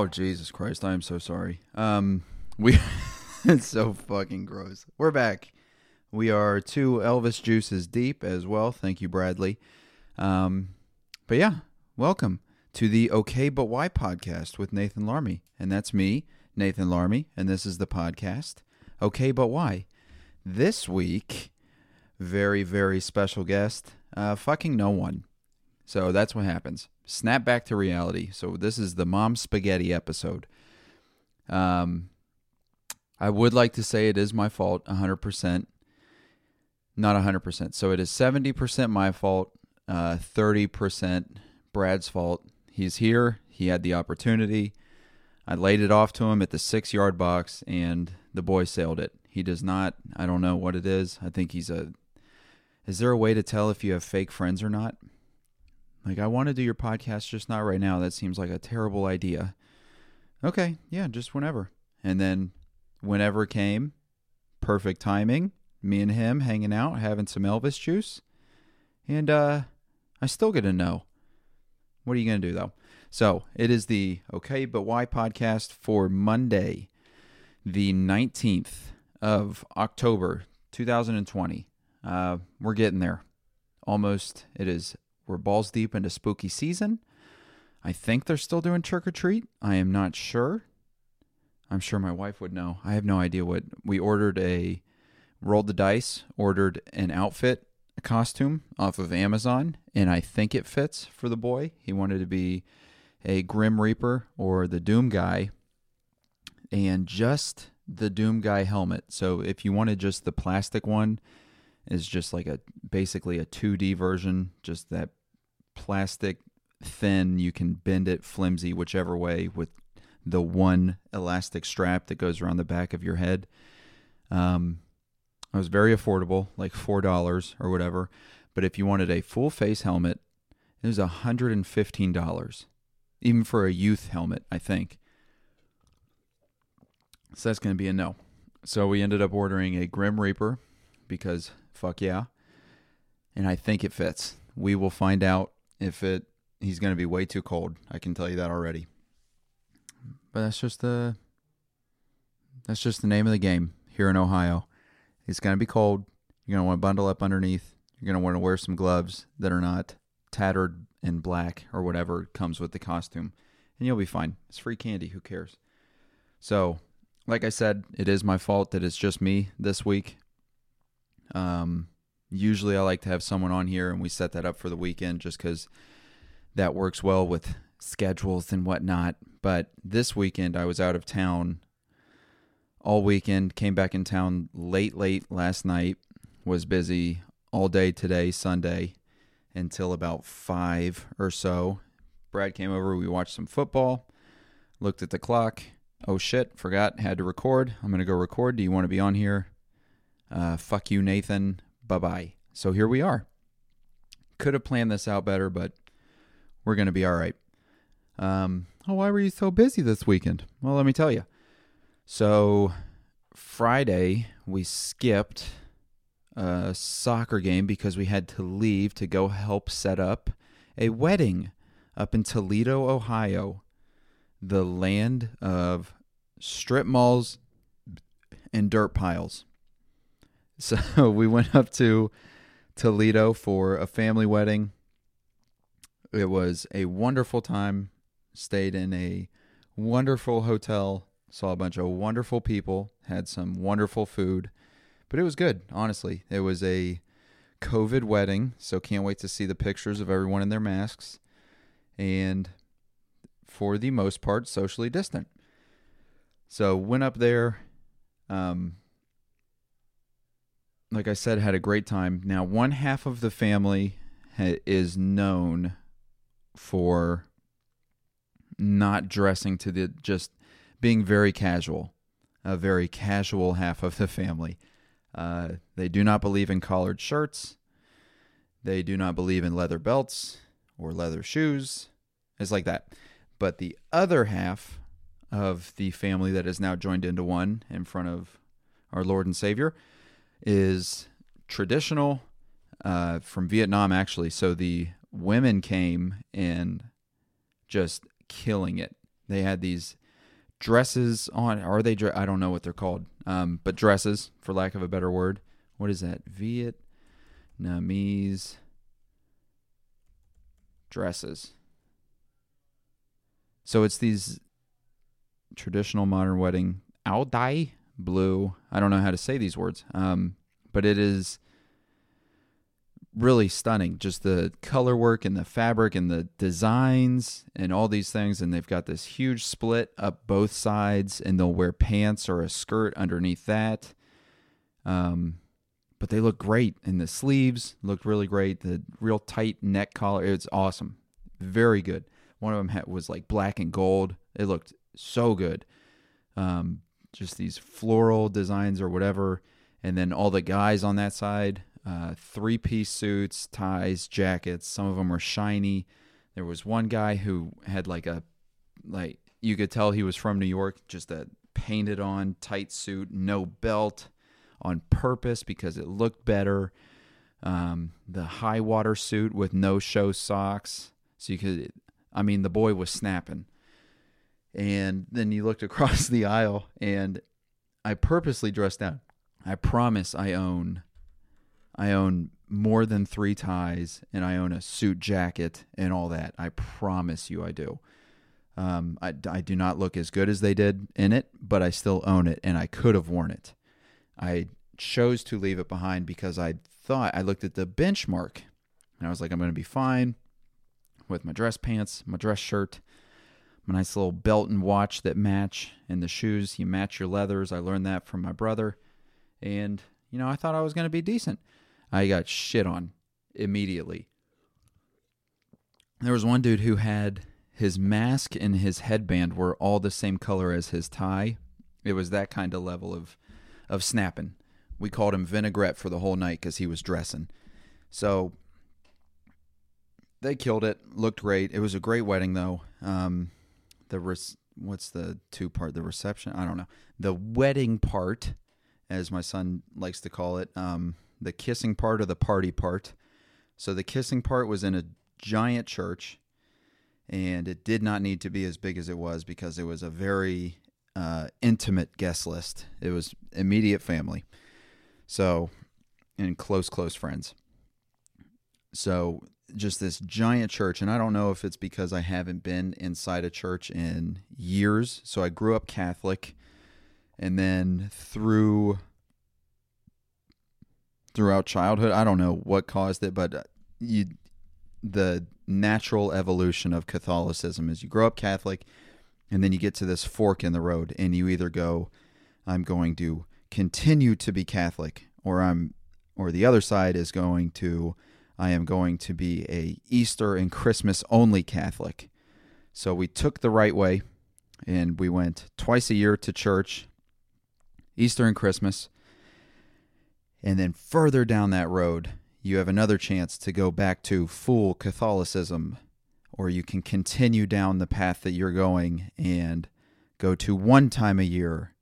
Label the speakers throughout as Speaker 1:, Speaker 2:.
Speaker 1: Oh Jesus Christ! I am so sorry. Um, we it's so fucking gross. We're back. We are two Elvis juices deep as well. Thank you, Bradley. Um, but yeah, welcome to the Okay But Why podcast with Nathan Larmy, and that's me, Nathan Larmy, and this is the podcast Okay But Why. This week, very very special guest, uh, fucking no one. So that's what happens. Snap back to reality. So this is the mom spaghetti episode. Um, I would like to say it is my fault, 100%. Not 100%. So it is 70% my fault, uh, 30% Brad's fault. He's here. He had the opportunity. I laid it off to him at the six yard box, and the boy sailed it. He does not. I don't know what it is. I think he's a. Is there a way to tell if you have fake friends or not? Like, I want to do your podcast, just not right now. That seems like a terrible idea. Okay, yeah, just whenever. And then whenever came, perfect timing. Me and him hanging out, having some Elvis juice. And uh I still get a no. What are you going to do though? So, it is the Okay But Why podcast for Monday, the 19th of October, 2020. Uh, we're getting there. Almost, it is we're balls deep into spooky season. I think they're still doing trick or treat. I am not sure. I'm sure my wife would know. I have no idea what we ordered a rolled the dice, ordered an outfit, a costume off of Amazon, and I think it fits for the boy. He wanted to be a Grim Reaper or the Doom guy and just the Doom guy helmet. So if you wanted just the plastic one, is just like a basically a 2D version, just that plastic thin you can bend it flimsy whichever way with the one elastic strap that goes around the back of your head. Um it was very affordable like four dollars or whatever. But if you wanted a full face helmet it was $115 even for a youth helmet i think. So that's going to be a no. So we ended up ordering a grim reaper because fuck yeah. And i think it fits. We will find out if it he's going to be way too cold. I can tell you that already. But that's just the that's just the name of the game here in Ohio. It's going to be cold. You're going to want to bundle up underneath. You're going to want to wear some gloves that are not tattered and black or whatever comes with the costume, and you'll be fine. It's free candy. Who cares? So, like I said, it is my fault that it's just me this week. Um, Usually, I like to have someone on here and we set that up for the weekend just because that works well with schedules and whatnot. But this weekend, I was out of town all weekend, came back in town late, late last night, was busy all day today, Sunday, until about five or so. Brad came over, we watched some football, looked at the clock. Oh shit, forgot, had to record. I'm going to go record. Do you want to be on here? Uh, fuck you, Nathan. Bye bye. So here we are. Could have planned this out better, but we're going to be all right. Um, oh, why were you so busy this weekend? Well, let me tell you. So, Friday, we skipped a soccer game because we had to leave to go help set up a wedding up in Toledo, Ohio, the land of strip malls and dirt piles. So we went up to Toledo for a family wedding. It was a wonderful time. Stayed in a wonderful hotel, saw a bunch of wonderful people, had some wonderful food, but it was good, honestly. It was a COVID wedding, so can't wait to see the pictures of everyone in their masks. And for the most part, socially distant. So went up there. Um, like I said, had a great time. Now, one half of the family ha- is known for not dressing to the just being very casual, a very casual half of the family. Uh, they do not believe in collared shirts. They do not believe in leather belts or leather shoes. It's like that. But the other half of the family that is now joined into one in front of our Lord and Savior is traditional uh, from Vietnam, actually. So the women came and just killing it. They had these dresses on. Are they? I don't know what they're called, um, but dresses, for lack of a better word. What is that? Vietnamese dresses. So it's these traditional modern wedding ao dai blue. I don't know how to say these words, um, but it is really stunning. Just the color work and the fabric and the designs and all these things. And they've got this huge split up both sides, and they'll wear pants or a skirt underneath that. Um, but they look great, and the sleeves look really great. The real tight neck collar, it's awesome, very good. One of them had, was like black and gold. It looked so good. Um, just these floral designs or whatever, and then all the guys on that side uh, three piece suits, ties, jackets. Some of them were shiny. There was one guy who had like a, like, you could tell he was from New York, just a painted on tight suit, no belt on purpose because it looked better. Um, the high water suit with no show socks. So you could, I mean, the boy was snapping. And then you looked across the aisle, and I purposely dressed down. I promise I own I own more than three ties and I own a suit jacket and all that. I promise you I do. Um, I, I do not look as good as they did in it, but I still own it and I could have worn it. I chose to leave it behind because I thought I looked at the benchmark and I was like, I'm going to be fine with my dress pants, my dress shirt, my nice little belt and watch that match, and the shoes. You match your leathers. I learned that from my brother. And, you know, I thought I was going to be decent. I got shit on immediately. There was one dude who had his mask and his headband were all the same color as his tie. It was that kind of level of of snapping. We called him vinaigrette for the whole night because he was dressing. So they killed it. Looked great. It was a great wedding though. Um, the what's the two part? The reception? I don't know. The wedding part, as my son likes to call it. Um, the kissing part or the party part. So the kissing part was in a giant church, and it did not need to be as big as it was because it was a very uh, intimate guest list. It was immediate family, so and close close friends. So just this giant church, and I don't know if it's because I haven't been inside a church in years. So I grew up Catholic, and then through throughout childhood. I don't know what caused it, but uh, you the natural evolution of Catholicism is you grow up Catholic and then you get to this fork in the road and you either go I'm going to continue to be Catholic or I'm or the other side is going to I am going to be a Easter and Christmas only Catholic. So we took the right way and we went twice a year to church Easter and Christmas and then further down that road, you have another chance to go back to full Catholicism, or you can continue down the path that you're going and go to one time a year,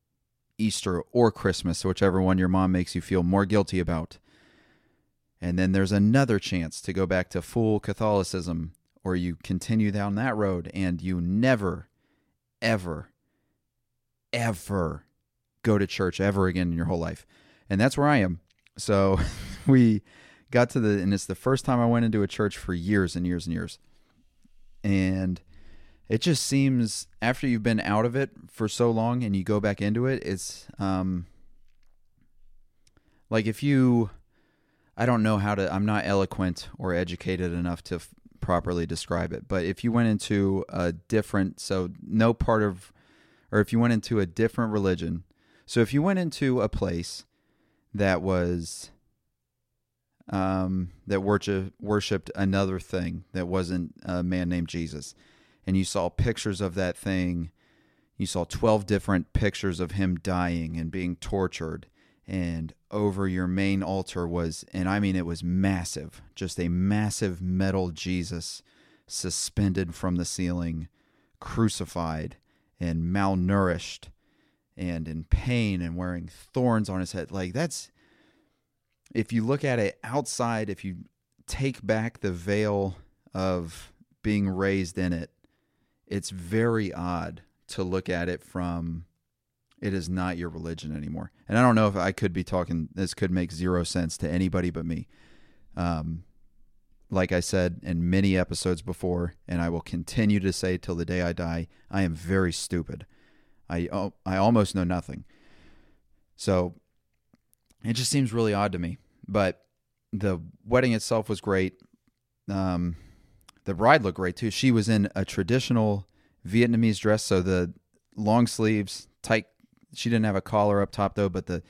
Speaker 1: Easter or Christmas, whichever one your mom makes you feel more guilty about. And then there's another chance to go back to full Catholicism, or you continue down that road and you never, ever, ever go to church ever again in your whole life. And that's where I am. So we got to the, and it's the first time I went into a church for years and years and years. And it just seems after you've been out of it for so long and you go back into it, it's um, like if you, I don't know how to, I'm not eloquent or educated enough to f- properly describe it, but if you went into a different, so no part of, or if you went into a different religion, so if you went into a place that was um, that worship, worshipped another thing that wasn't a man named Jesus. And you saw pictures of that thing. You saw 12 different pictures of him dying and being tortured. And over your main altar was, and I mean, it was massive, just a massive metal Jesus suspended from the ceiling, crucified and malnourished and in pain and wearing thorns on his head. Like that's if you look at it outside, if you take back the veil of being raised in it, it's very odd to look at it from it is not your religion anymore. And I don't know if I could be talking this could make zero sense to anybody but me. Um like I said in many episodes before and I will continue to say till the day I die, I am very stupid. I oh, I almost know nothing. So it just seems really odd to me. But the wedding itself was great. Um the bride looked great too. She was in a traditional Vietnamese dress, so the long sleeves, tight. She didn't have a collar up top though, but the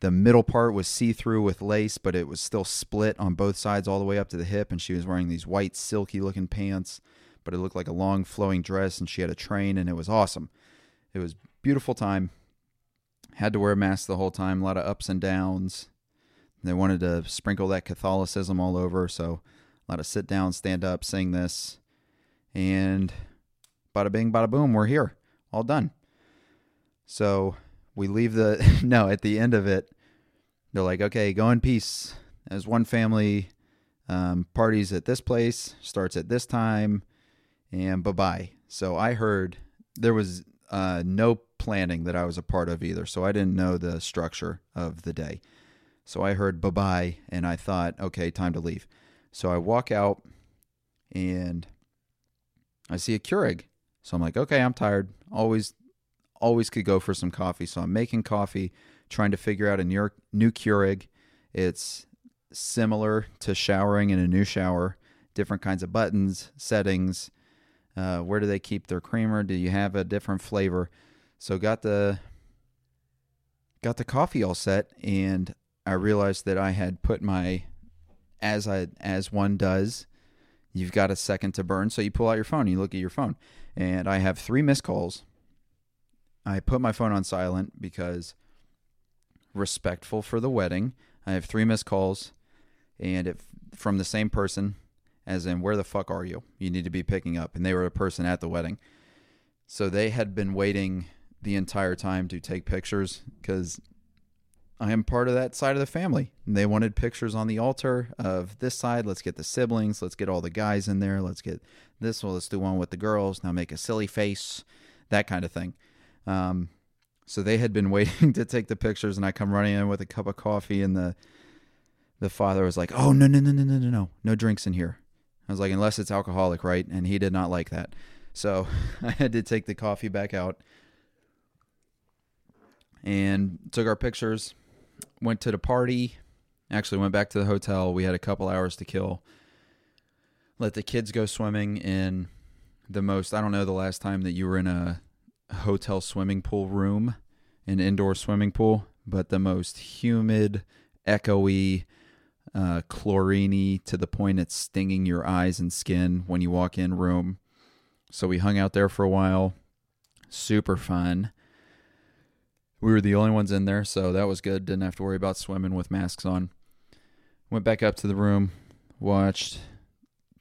Speaker 1: the middle part was see through with lace, but it was still split on both sides all the way up to the hip. And she was wearing these white, silky looking pants, but it looked like a long flowing dress. And she had a train, and it was awesome. It was beautiful time. Had to wear a mask the whole time. A lot of ups and downs. They wanted to sprinkle that Catholicism all over, so a lot of sit down, stand up, sing this, and bada bing, bada boom, we're here, all done. So we leave the no at the end of it. They're like, okay, go in peace. As one family, um, parties at this place starts at this time, and bye bye. So I heard there was uh, no planning that I was a part of either, so I didn't know the structure of the day. So I heard bye bye, and I thought, okay, time to leave. So I walk out, and I see a Keurig. So I'm like, okay, I'm tired. Always always could go for some coffee. So I'm making coffee, trying to figure out a new, new Keurig. It's similar to showering in a new shower, different kinds of buttons, settings. Uh, where do they keep their creamer? Do you have a different flavor? So got the got the coffee all set, and I realized that I had put my as I as one does. You've got a second to burn, so you pull out your phone. You look at your phone, and I have three missed calls I put my phone on silent because respectful for the wedding. I have three missed calls, and if from the same person, as in where the fuck are you? You need to be picking up, and they were a person at the wedding, so they had been waiting the entire time to take pictures because I am part of that side of the family. And they wanted pictures on the altar of this side. Let's get the siblings. Let's get all the guys in there. Let's get this one. Let's do one with the girls. Now make a silly face, that kind of thing. Um, so they had been waiting to take the pictures, and I come running in with a cup of coffee, and the the father was like, "Oh no no no no no no no no drinks in here." I was like, "Unless it's alcoholic, right?" And he did not like that, so I had to take the coffee back out and took our pictures. Went to the party. Actually, went back to the hotel. We had a couple hours to kill. Let the kids go swimming in the most. I don't know the last time that you were in a hotel swimming pool room, an indoor swimming pool, but the most humid, echoey, uh, chloriney to the point it's stinging your eyes and skin when you walk in room. So we hung out there for a while. Super fun. We were the only ones in there, so that was good. Didn't have to worry about swimming with masks on. Went back up to the room, watched,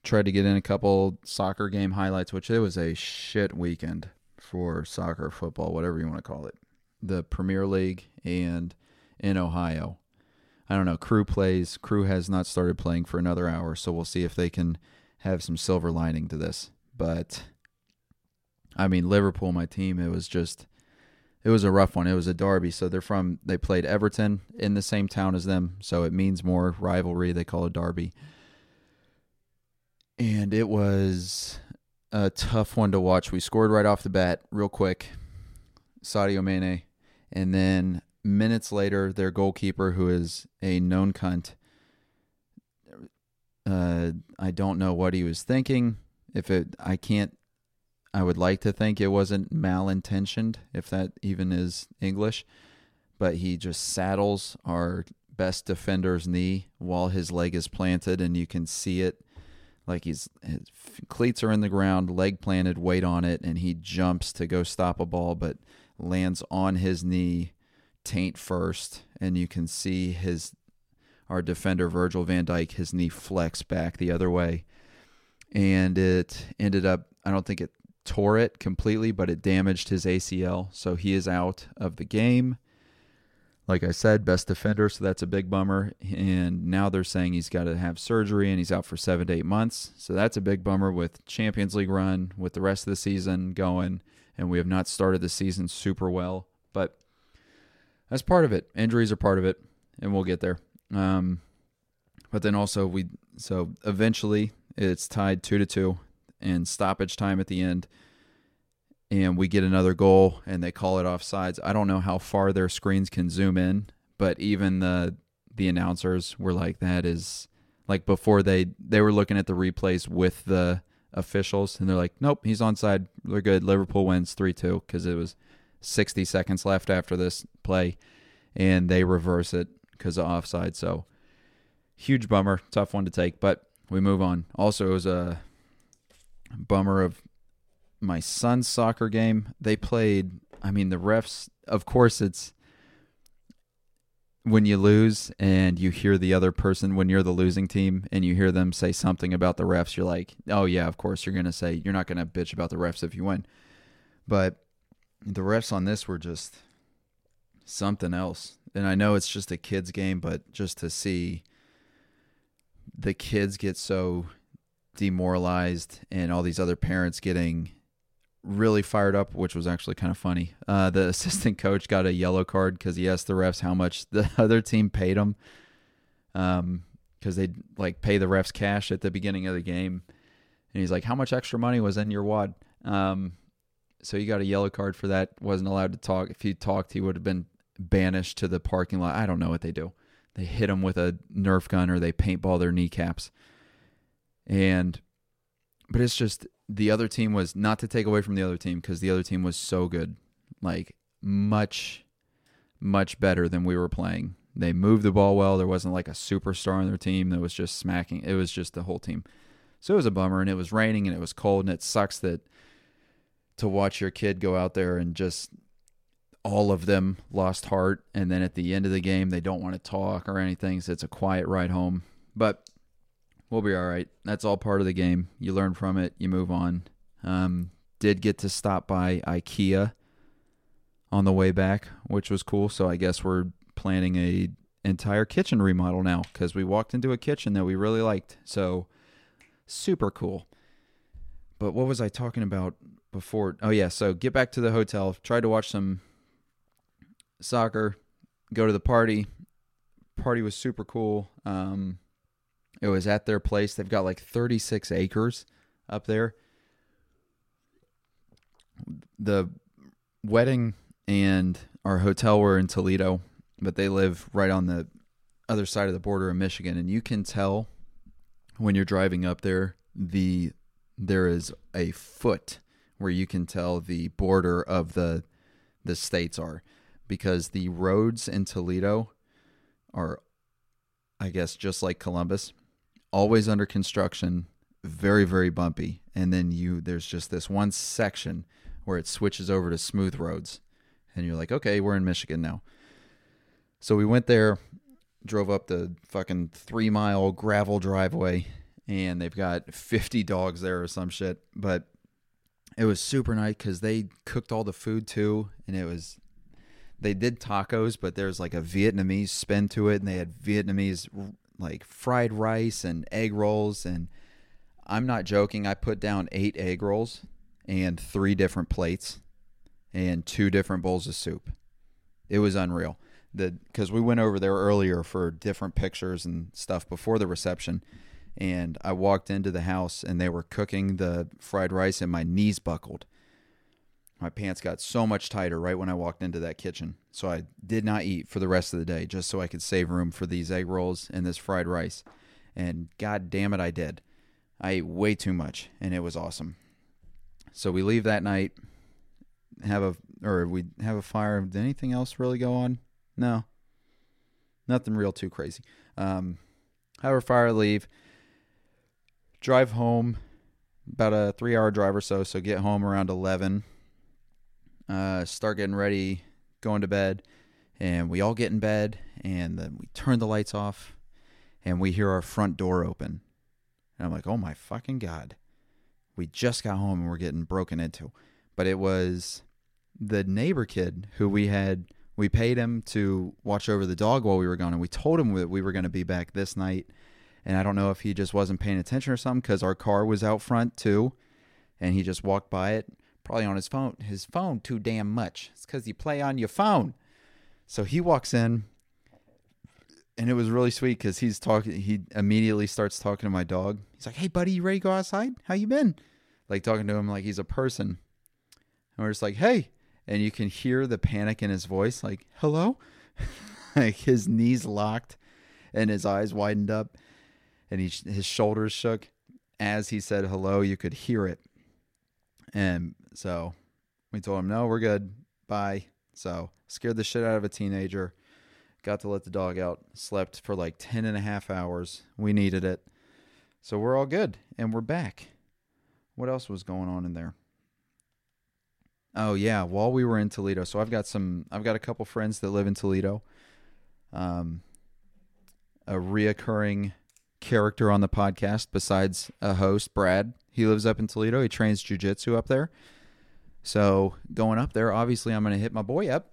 Speaker 1: tried to get in a couple soccer game highlights, which it was a shit weekend for soccer, football, whatever you want to call it, the Premier League and in Ohio. I don't know. Crew plays. Crew has not started playing for another hour, so we'll see if they can have some silver lining to this. But I mean, Liverpool, my team, it was just it was a rough one. It was a derby, so they're from they played Everton in the same town as them, so it means more rivalry. They call it derby, and it was a tough one to watch. We scored right off the bat, real quick. Sadio Mane, and then minutes later, their goalkeeper, who is a known cunt. Uh, I don't know what he was thinking. If it, I can't. I would like to think it wasn't malintentioned, if that even is English. But he just saddles our best defender's knee while his leg is planted, and you can see it like he's his cleats are in the ground, leg planted, weight on it, and he jumps to go stop a ball, but lands on his knee, taint first, and you can see his our defender Virgil van Dijk his knee flex back the other way, and it ended up I don't think it tore it completely, but it damaged his ACL, so he is out of the game. Like I said, best defender, so that's a big bummer. And now they're saying he's got to have surgery and he's out for seven to eight months. So that's a big bummer with Champions League run, with the rest of the season going, and we have not started the season super well. But that's part of it. Injuries are part of it, and we'll get there. Um, but then also we so eventually it's tied two to two, and stoppage time at the end and we get another goal and they call it offsides. I don't know how far their screens can zoom in, but even the the announcers were like that is like before they they were looking at the replays with the officials and they're like, "Nope, he's onside. We're good. Liverpool wins 3-2 cuz it was 60 seconds left after this play and they reverse it cuz of offside." So huge bummer, tough one to take, but we move on. Also, it was a bummer of my son's soccer game. They played. I mean, the refs. Of course, it's when you lose and you hear the other person when you're the losing team and you hear them say something about the refs. You're like, oh yeah, of course you're gonna say you're not gonna bitch about the refs if you win. But the refs on this were just something else. And I know it's just a kids game, but just to see the kids get so demoralized and all these other parents getting really fired up, which was actually kind of funny. Uh, the assistant coach got a yellow card because he asked the refs how much the other team paid him. Um, because they like pay the refs cash at the beginning of the game, and he's like, "How much extra money was in your wad?" Um, so he got a yellow card for that. wasn't allowed to talk. If he talked, he would have been banished to the parking lot. I don't know what they do. They hit him with a Nerf gun or they paintball their kneecaps. And, but it's just the other team was not to take away from the other team because the other team was so good, like much, much better than we were playing. They moved the ball well. There wasn't like a superstar on their team that was just smacking. It was just the whole team. So it was a bummer, and it was raining and it was cold, and it sucks that to watch your kid go out there and just all of them lost heart, and then at the end of the game they don't want to talk or anything. So it's a quiet ride home, but we'll be all right. That's all part of the game. You learn from it, you move on. Um, did get to stop by IKEA on the way back, which was cool. So I guess we're planning a entire kitchen remodel now because we walked into a kitchen that we really liked. So super cool. But what was I talking about before? Oh yeah, so get back to the hotel. Tried to watch some soccer. Go to the party. Party was super cool. Um, it was at their place. They've got like 36 acres up there. The wedding and our hotel were in Toledo, but they live right on the other side of the border in Michigan and you can tell when you're driving up there the there is a foot where you can tell the border of the the states are because the roads in Toledo are I guess just like Columbus always under construction, very very bumpy, and then you there's just this one section where it switches over to smooth roads, and you're like, okay, we're in Michigan now. So we went there, drove up the fucking three mile gravel driveway, and they've got 50 dogs there or some shit, but it was super nice because they cooked all the food too, and it was they did tacos, but there's like a Vietnamese spin to it, and they had Vietnamese like fried rice and egg rolls and I'm not joking. I put down 8 egg rolls and 3 different plates and two different bowls of soup. It was unreal. Cuz we went over there earlier for different pictures and stuff before the reception and I walked into the house and they were cooking the fried rice and my knees buckled my pants got so much tighter right when I walked into that kitchen. So I did not eat for the rest of the day just so I could save room for these egg rolls and this fried rice. And god damn it, I did. I ate way too much and it was awesome. So we leave that night, have a or we have a fire. Did anything else really go on? No. Nothing real too crazy. Um, have a fire, leave, drive home, about a three hour drive or so. So get home around 11 uh, start getting ready, going to bed, and we all get in bed, and then we turn the lights off, and we hear our front door open. And I'm like, oh my fucking God. We just got home and we're getting broken into. But it was the neighbor kid who we had we paid him to watch over the dog while we were gone, and we told him that we were going to be back this night. And I don't know if he just wasn't paying attention or something because our car was out front too, and he just walked by it, probably on his phone. His phone too damn much. It's because you play on your phone. So he walks in, and it was really sweet because he's talking. He immediately starts talking to my dog. He's like, "Hey, buddy, you ready to go outside? How you been?" Like talking to him like he's a person. And we're just like, "Hey," and you can hear the panic in his voice, like, "Hello," like his knees locked, and his eyes widened up, and he his shoulders shook as he said hello. You could hear it, and so we told him, "No, we're good. Bye." So scared the shit out of a teenager. Got to let the dog out. Slept for like 10 and a half hours. We needed it. So we're all good and we're back. What else was going on in there? Oh yeah while we were in toledo so i've got some i've got a couple friends that live in toledo. Um a reoccurring character on the podcast besides a host brad. He lives up in toledo. He trains jiu-jitsu up there so going up there obviously i'm going to hit my boy up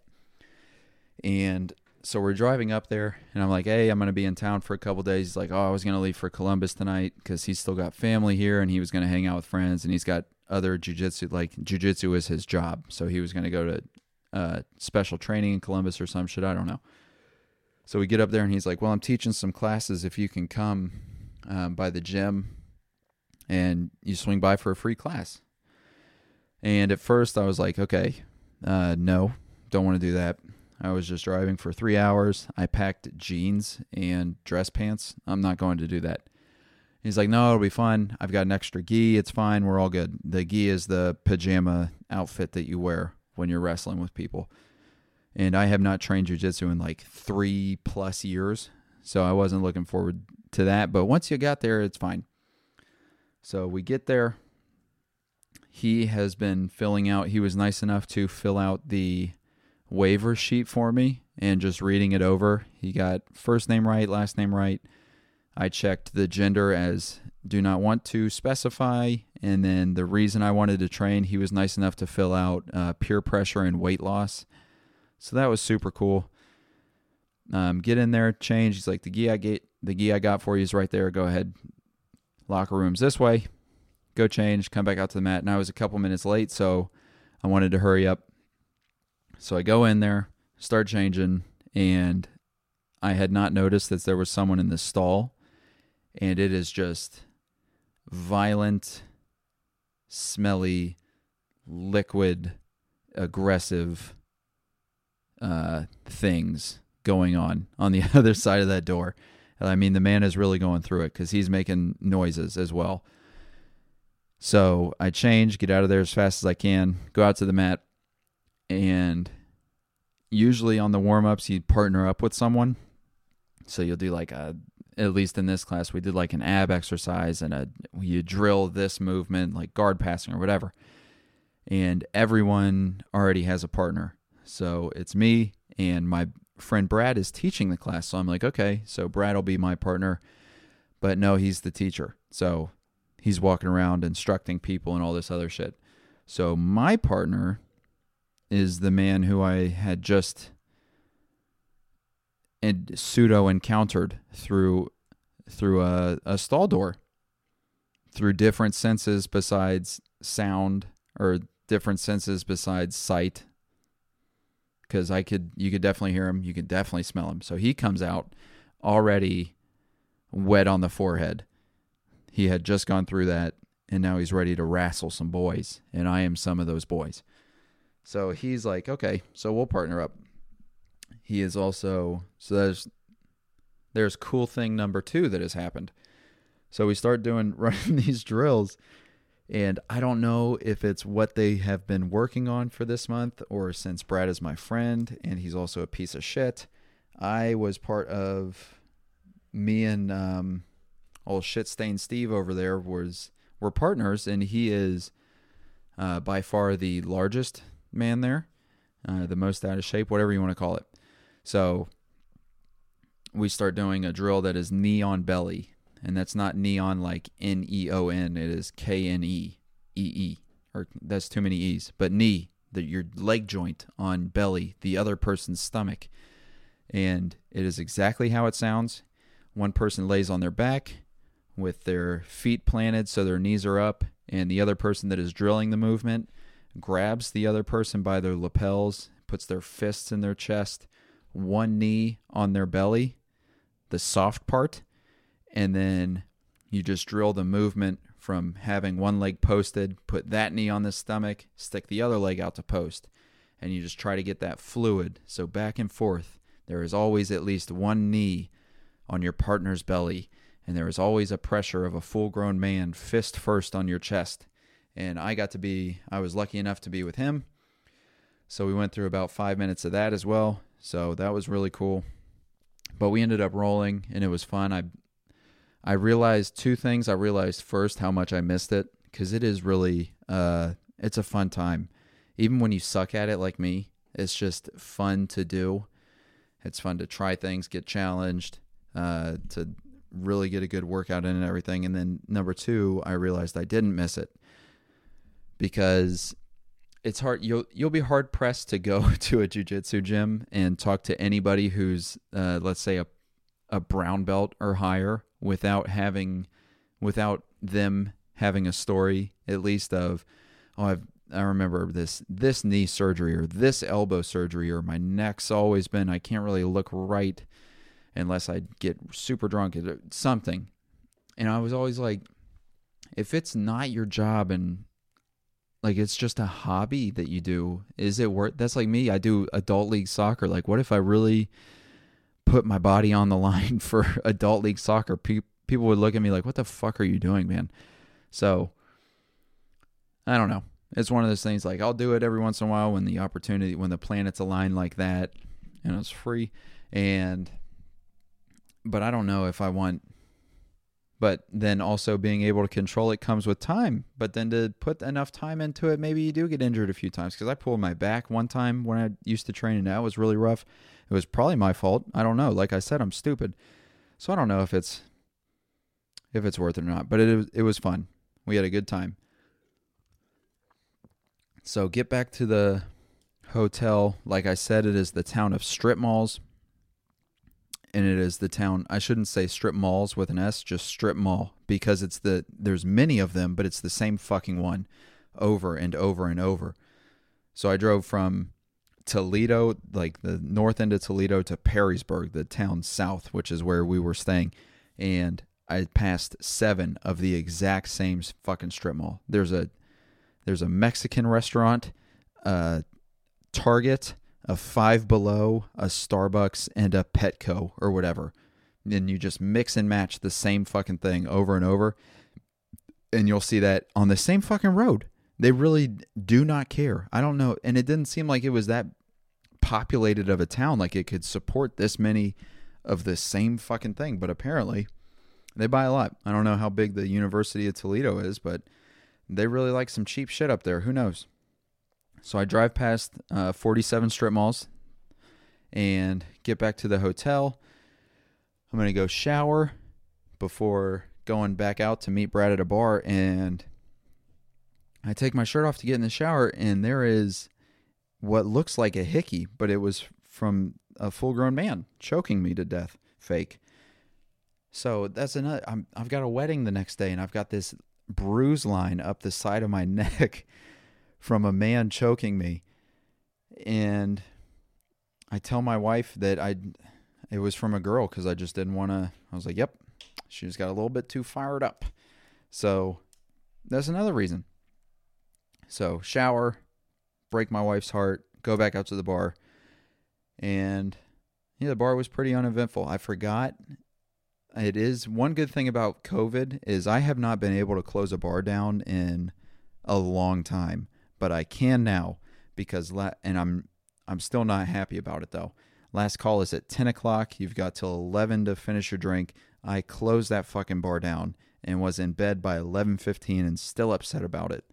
Speaker 1: and so we're driving up there, and I'm like, "Hey, I'm gonna be in town for a couple days." He's like, "Oh, I was gonna leave for Columbus tonight because he's still got family here, and he was gonna hang out with friends, and he's got other jujitsu. Like jujitsu is his job, so he was gonna go to uh, special training in Columbus or some shit. I don't know. So we get up there, and he's like, "Well, I'm teaching some classes. If you can come um, by the gym, and you swing by for a free class." And at first, I was like, "Okay, uh, no, don't want to do that." I was just driving for three hours. I packed jeans and dress pants. I'm not going to do that. He's like, no, it'll be fun. I've got an extra gi. It's fine. We're all good. The gi is the pajama outfit that you wear when you're wrestling with people. And I have not trained jujitsu in like three plus years. So I wasn't looking forward to that. But once you got there, it's fine. So we get there. He has been filling out, he was nice enough to fill out the waiver sheet for me and just reading it over. He got first name right, last name right. I checked the gender as do not want to specify. And then the reason I wanted to train, he was nice enough to fill out uh, peer pressure and weight loss. So that was super cool. Um, get in there, change. He's like, the gi I get, the gi I got for you is right there. Go ahead. Locker rooms this way. Go change. Come back out to the mat. And I was a couple minutes late, so I wanted to hurry up. So I go in there, start changing, and I had not noticed that there was someone in the stall, and it is just violent, smelly, liquid, aggressive uh, things going on on the other side of that door. And I mean, the man is really going through it because he's making noises as well. So I change, get out of there as fast as I can, go out to the mat, and usually on the warm ups you partner up with someone. So you'll do like a at least in this class we did like an ab exercise and a you drill this movement like guard passing or whatever. And everyone already has a partner. So it's me and my friend Brad is teaching the class. So I'm like, okay, so Brad will be my partner. But no, he's the teacher. So he's walking around instructing people and all this other shit. So my partner is the man who I had just and pseudo encountered through through a, a stall door. Through different senses besides sound or different senses besides sight. Because I could you could definitely hear him. You could definitely smell him. So he comes out already wet on the forehead he had just gone through that and now he's ready to wrestle some boys and I am some of those boys so he's like, okay, so we'll partner up. He is also so there's there's cool thing number two that has happened. So we start doing running these drills, and I don't know if it's what they have been working on for this month or since Brad is my friend and he's also a piece of shit. I was part of me and um, old shit stain Steve over there was we're partners and he is uh, by far the largest man there, uh, the most out of shape, whatever you want to call it. So we start doing a drill that is knee on belly, and that's not neon like N E O N. It is K N E E E, or that's too many E's. But knee, the, your leg joint on belly, the other person's stomach. And it is exactly how it sounds. One person lays on their back with their feet planted so their knees are up, and the other person that is drilling the movement grabs the other person by their lapels, puts their fists in their chest, one knee on their belly, the soft part, and then you just drill the movement from having one leg posted, put that knee on the stomach, stick the other leg out to post, and you just try to get that fluid. So back and forth. There is always at least one knee on your partner's belly, and there was always a pressure of a full grown man, fist first on your chest. And I got to be, I was lucky enough to be with him. So we went through about five minutes of that as well. So that was really cool. But we ended up rolling, and it was fun. I I realized two things. I realized first how much I missed it because it is really uh, it's a fun time. Even when you suck at it like me, it's just fun to do. It's fun to try things, get challenged, uh, to really get a good workout in and everything. And then number two, I realized I didn't miss it because it's hard. You'll you'll be hard pressed to go to a jujitsu gym and talk to anybody who's uh, let's say a a brown belt or higher without having without them having a story at least of oh I've I remember this this knee surgery or this elbow surgery or my neck's always been I can't really look right unless I get super drunk or something. And I was always like if it's not your job and like it's just a hobby that you do, is it worth that's like me, I do adult league soccer. Like what if I really put my body on the line for adult league soccer, pe- people would look at me like, "What the fuck are you doing, man?" So I don't know. It's one of those things like I'll do it every once in a while when the opportunity, when the planets align like that, and it's free. And but I don't know if I want. But then also being able to control it comes with time. But then to put enough time into it, maybe you do get injured a few times. Because I pulled my back one time when I used to train, and that was really rough. It was probably my fault. I don't know. Like I said, I'm stupid. So I don't know if it's if it's worth it or not, but it it was fun. We had a good time. So get back to the hotel. Like I said, it is the town of strip malls. And it is the town I shouldn't say strip malls with an S, just strip mall because it's the there's many of them, but it's the same fucking one over and over and over. So I drove from Toledo, like the north end of Toledo to Perrysburg, the town south, which is where we were staying. And I passed seven of the exact same fucking strip mall. There's a there's a Mexican restaurant, a Target, a Five Below, a Starbucks, and a Petco or whatever. And you just mix and match the same fucking thing over and over. And you'll see that on the same fucking road. They really do not care. I don't know. And it didn't seem like it was that populated of a town, like it could support this many of the same fucking thing. But apparently, they buy a lot. I don't know how big the University of Toledo is, but they really like some cheap shit up there. Who knows? So I drive past uh, 47 strip malls and get back to the hotel. I'm going to go shower before going back out to meet Brad at a bar. And I take my shirt off to get in the shower, and there is what looks like a hickey, but it was from a full grown man choking me to death. Fake. So that's another. i have got a wedding the next day, and I've got this bruise line up the side of my neck from a man choking me. And I tell my wife that I it was from a girl because I just didn't want to. I was like, "Yep, she just got a little bit too fired up." So that's another reason. So shower, break my wife's heart, go back out to the bar, and yeah, the bar was pretty uneventful. I forgot. It is one good thing about COVID is I have not been able to close a bar down in a long time, but I can now because la- and I'm I'm still not happy about it though. Last call is at 10 o'clock. You've got till 11 to finish your drink. I closed that fucking bar down and was in bed by 11:15 and still upset about it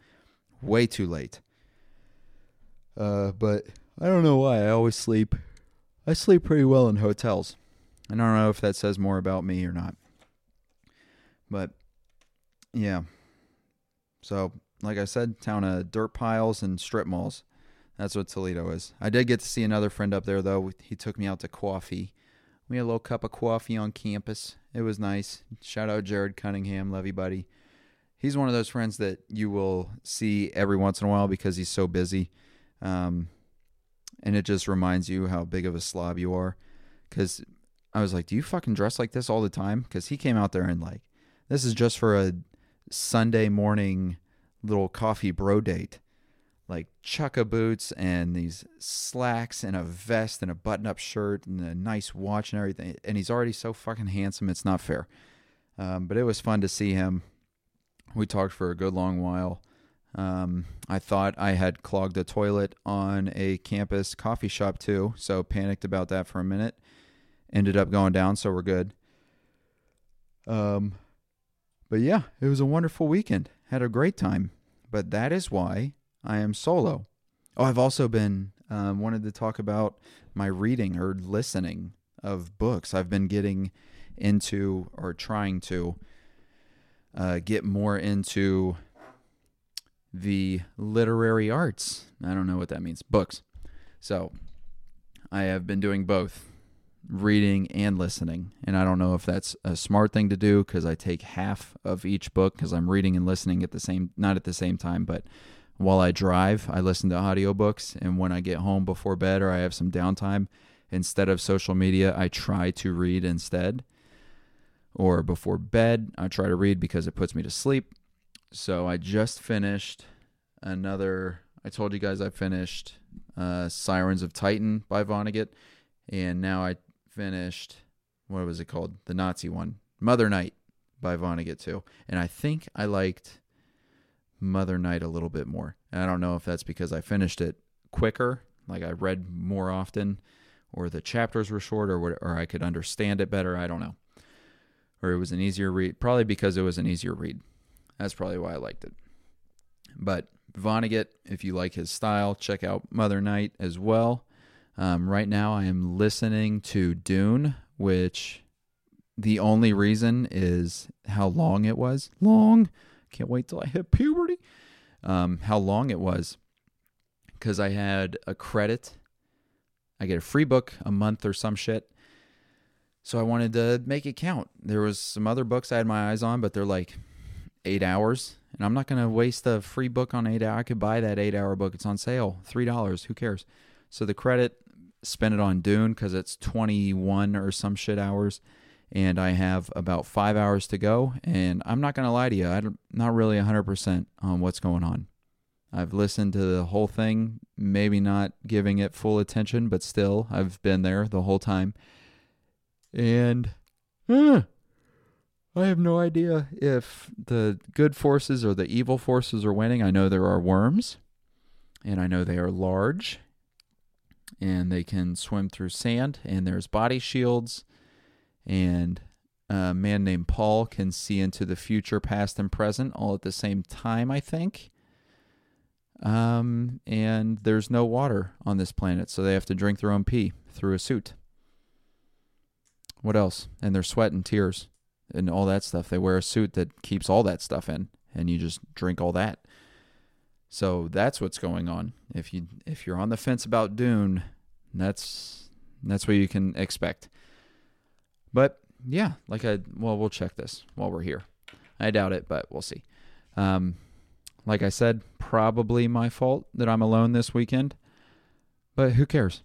Speaker 1: way too late. Uh, but I don't know why. I always sleep. I sleep pretty well in hotels. I don't know if that says more about me or not. But yeah. So, like I said, town of dirt piles and strip malls. That's what Toledo is. I did get to see another friend up there though. He took me out to coffee. We had a little cup of coffee on campus. It was nice. Shout out Jared Cunningham, love you buddy. He's one of those friends that you will see every once in a while because he's so busy. Um, and it just reminds you how big of a slob you are. Because I was like, "Do you fucking dress like this all the time?" Because he came out there and like, this is just for a Sunday morning little coffee bro date. Like chukka boots and these slacks and a vest and a button up shirt and a nice watch and everything. And he's already so fucking handsome. It's not fair. Um, but it was fun to see him. We talked for a good long while. Um, I thought I had clogged a toilet on a campus coffee shop too, so panicked about that for a minute. Ended up going down, so we're good. Um, but yeah, it was a wonderful weekend. Had a great time. But that is why I am solo. Oh, I've also been um, wanted to talk about my reading or listening of books. I've been getting into or trying to uh, get more into the literary arts. I don't know what that means. Books. So I have been doing both reading and listening. And I don't know if that's a smart thing to do because I take half of each book because I'm reading and listening at the same, not at the same time, but while I drive, I listen to audiobooks. And when I get home before bed or I have some downtime, instead of social media, I try to read instead. Or before bed, I try to read because it puts me to sleep. So I just finished another. I told you guys I finished uh, Sirens of Titan by Vonnegut, and now I finished. What was it called? The Nazi one, Mother Night by Vonnegut too. And I think I liked Mother Night a little bit more. And I don't know if that's because I finished it quicker, like I read more often, or the chapters were short, or or I could understand it better. I don't know. Or it was an easier read. Probably because it was an easier read. That's probably why I liked it. But Vonnegut, if you like his style, check out Mother Night as well. Um, right now, I am listening to Dune, which the only reason is how long it was. Long. Can't wait till I hit puberty. Um, how long it was. Because I had a credit. I get a free book a month or some shit. So I wanted to make it count. There was some other books I had my eyes on, but they're like eight hours, and I'm not going to waste a free book on eight hours. I could buy that eight hour book. It's on sale, three dollars. Who cares? So the credit, spend it on Dune because it's 21 or some shit hours, and I have about five hours to go. And I'm not to lie to you, I'm not really 100% on what's going on. I've listened to the whole thing, maybe not giving it full attention, but still, I've been there the whole time. And uh, I have no idea if the good forces or the evil forces are winning. I know there are worms, and I know they are large, and they can swim through sand, and there's body shields, and a man named Paul can see into the future, past, and present all at the same time, I think. Um, and there's no water on this planet, so they have to drink their own pee through a suit. What else? And their sweat and tears and all that stuff. They wear a suit that keeps all that stuff in, and you just drink all that. So that's what's going on. If you if you're on the fence about Dune, that's that's what you can expect. But yeah, like I well, we'll check this while we're here. I doubt it, but we'll see. Um, like I said, probably my fault that I'm alone this weekend, but who cares?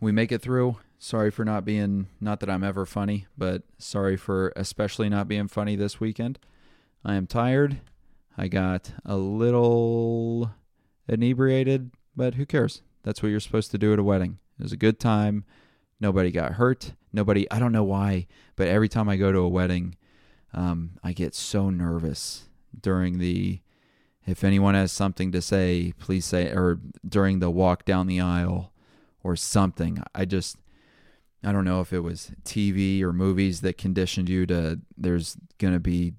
Speaker 1: We make it through. Sorry for not being, not that I'm ever funny, but sorry for especially not being funny this weekend. I am tired. I got a little inebriated, but who cares? That's what you're supposed to do at a wedding. It was a good time. Nobody got hurt. Nobody, I don't know why, but every time I go to a wedding, um, I get so nervous during the, if anyone has something to say, please say, or during the walk down the aisle or something. I just, I don't know if it was TV or movies that conditioned you to there's going to be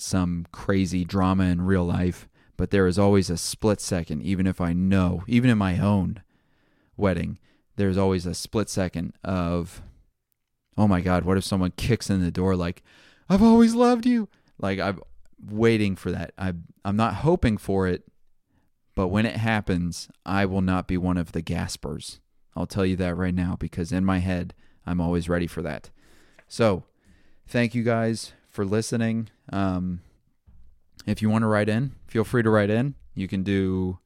Speaker 1: some crazy drama in real life, but there is always a split second, even if I know, even in my own wedding, there's always a split second of, oh my God, what if someone kicks in the door like, I've always loved you? Like, I'm waiting for that. I, I'm not hoping for it, But when it happens, I will not be one of the gaspers. I'll tell you that right now because in my head, I'm always ready for that. So, thank you guys for listening. Um, if you want to write in, feel free to write in. You can do.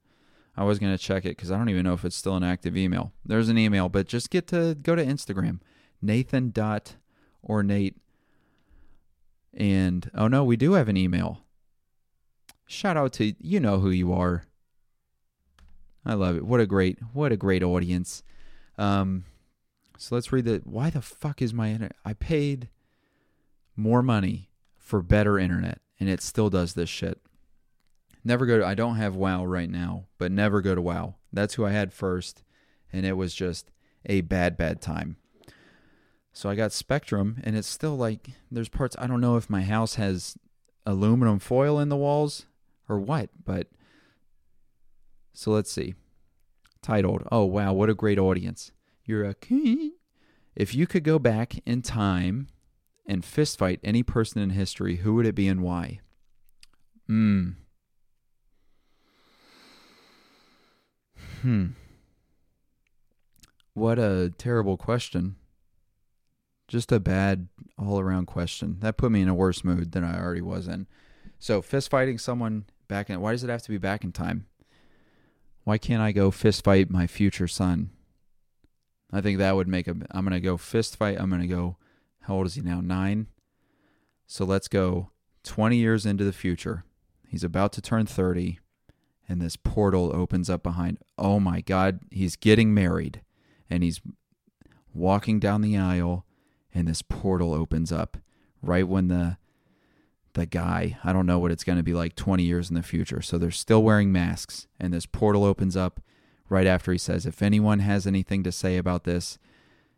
Speaker 1: I was to check it because I don't even know if it's still an active email. There's an email, but just get to go to Instagram, Nathan dot ornate. And oh no, we do have an email. Shout out to you know who you are. I love it. What a great what a great audience. Um, so let's read the. Why the fuck is my? I paid more money for better internet, and it still does this shit. Never go to. I don't have WoW right now, but never go to WoW. That's who I had first, and it was just a bad, bad time. So I got Spectrum, and it's still like there's parts. I don't know if my house has aluminum foil in the walls or what, but so let's see. Titled, Oh wow, what a great audience. You're a king. If you could go back in time and fistfight any person in history, who would it be and why? Hmm. Hmm. What a terrible question. Just a bad all around question. That put me in a worse mood than I already was in. So, fist fighting someone back in, why does it have to be back in time? Why can't I go fist fight my future son? I think that would make a. I'm to go fist fight. I'm to go. How old is he now? Nine. So let's go 20 years into the future. He's about to turn 30, and this portal opens up behind. Oh my God, he's getting married, and he's walking down the aisle, and this portal opens up right when the the guy, I don't know what it's going to be like 20 years in the future. So they're still wearing masks, and this portal opens up right after he says, If anyone has anything to say about this,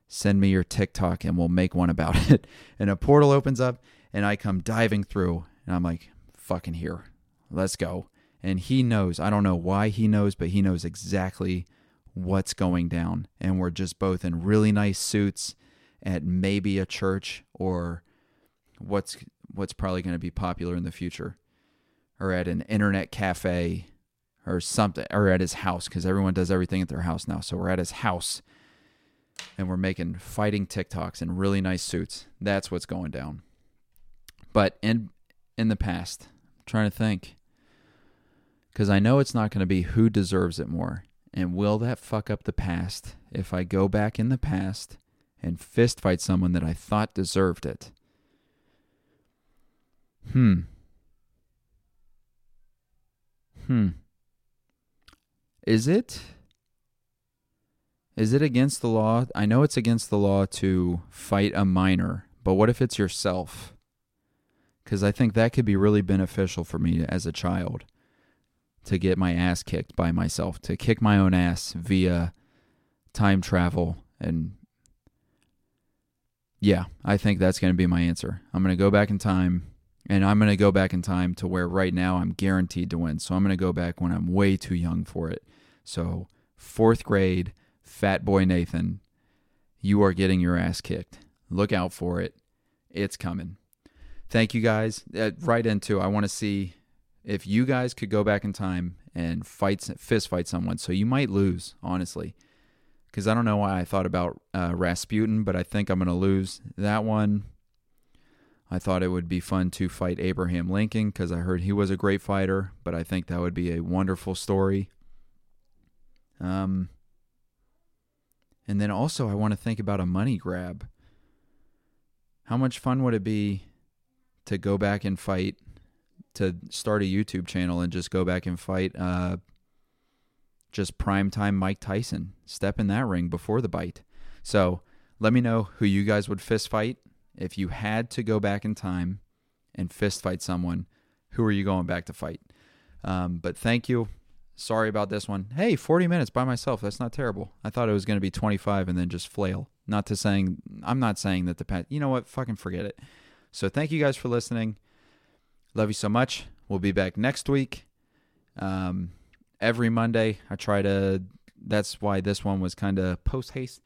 Speaker 1: send me your TikTok and we'll make one about it. And a portal opens up, and I come diving through, and I'm like, fucking here. Let's go. And he knows, I don't know why he knows, but he knows exactly what's going down. And we're just both in really nice suits at maybe a church or what's what's probably going to be popular in the future or at an internet cafe or something or at his house because everyone does everything at their house now so we're at his house and we're making fighting tiktoks in really nice suits. That's what's going down. But in in the past I'm trying to think because i know it's not going to be who deserves it more. And will that fuck up the past if i go back in the past and fist fight someone that i thought deserved it? Hmm. Hmm. Is it is it against the law? I know it's against the law to fight a minor, but what if it's yourself? Cuz I think that could be really beneficial for me as a child to get my ass kicked by myself, to kick my own ass via time travel and yeah, I think that's going to be my answer. I'm going to go back in time and I'm going to go back in time to where right now I'm guaranteed to win. So I'm going to go back when I'm way too young for it. So, fourth grade, fat boy Nathan, you are getting your ass kicked. Look out for it. It's coming. Thank you guys. Uh, right into, I want to see if you guys could go back in time and fight, fist fight someone. So you might lose, honestly. Because I don't know why I thought about uh, Rasputin, but I think I'm going to lose that one. I thought it would be fun to fight Abraham Lincoln because I heard he was a great fighter, but I think that would be a wonderful story. Um, and then also, I want to think about a money grab. How much fun would it be to go back and fight, to start a YouTube channel and just go back and fight uh, just primetime Mike Tyson? Step in that ring before the bite. So let me know who you guys would fist fight if you had to go back in time and fist fight someone, who are you going back to fight? Um, but thank you. Sorry about this one. Hey, 40 minutes by myself. That's not terrible. I thought it was going to be 25 and then just flail. Not to saying, I'm not saying that the past, you know what? Fucking forget it. So thank you guys for listening. Love you so much. We'll be back next week. Um, every Monday, I try to, that's why this one was kind of post haste.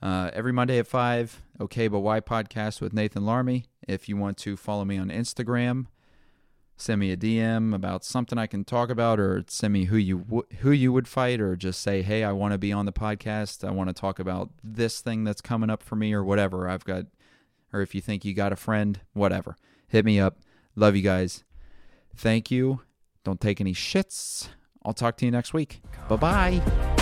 Speaker 1: Uh, every Monday at 5, Okay But Why podcast with Nathan Larmy. If you want to follow me on Instagram, send me a DM about something I can talk about, or send me who you w- who you would fight, or just say, hey, I want to be on the podcast. I want to talk about this thing that's coming up for me, or whatever. I've got, or if you think you got a friend, whatever, hit me up. Love you guys. Thank you. Don't take any shits. I'll talk to you next week. Bye bye.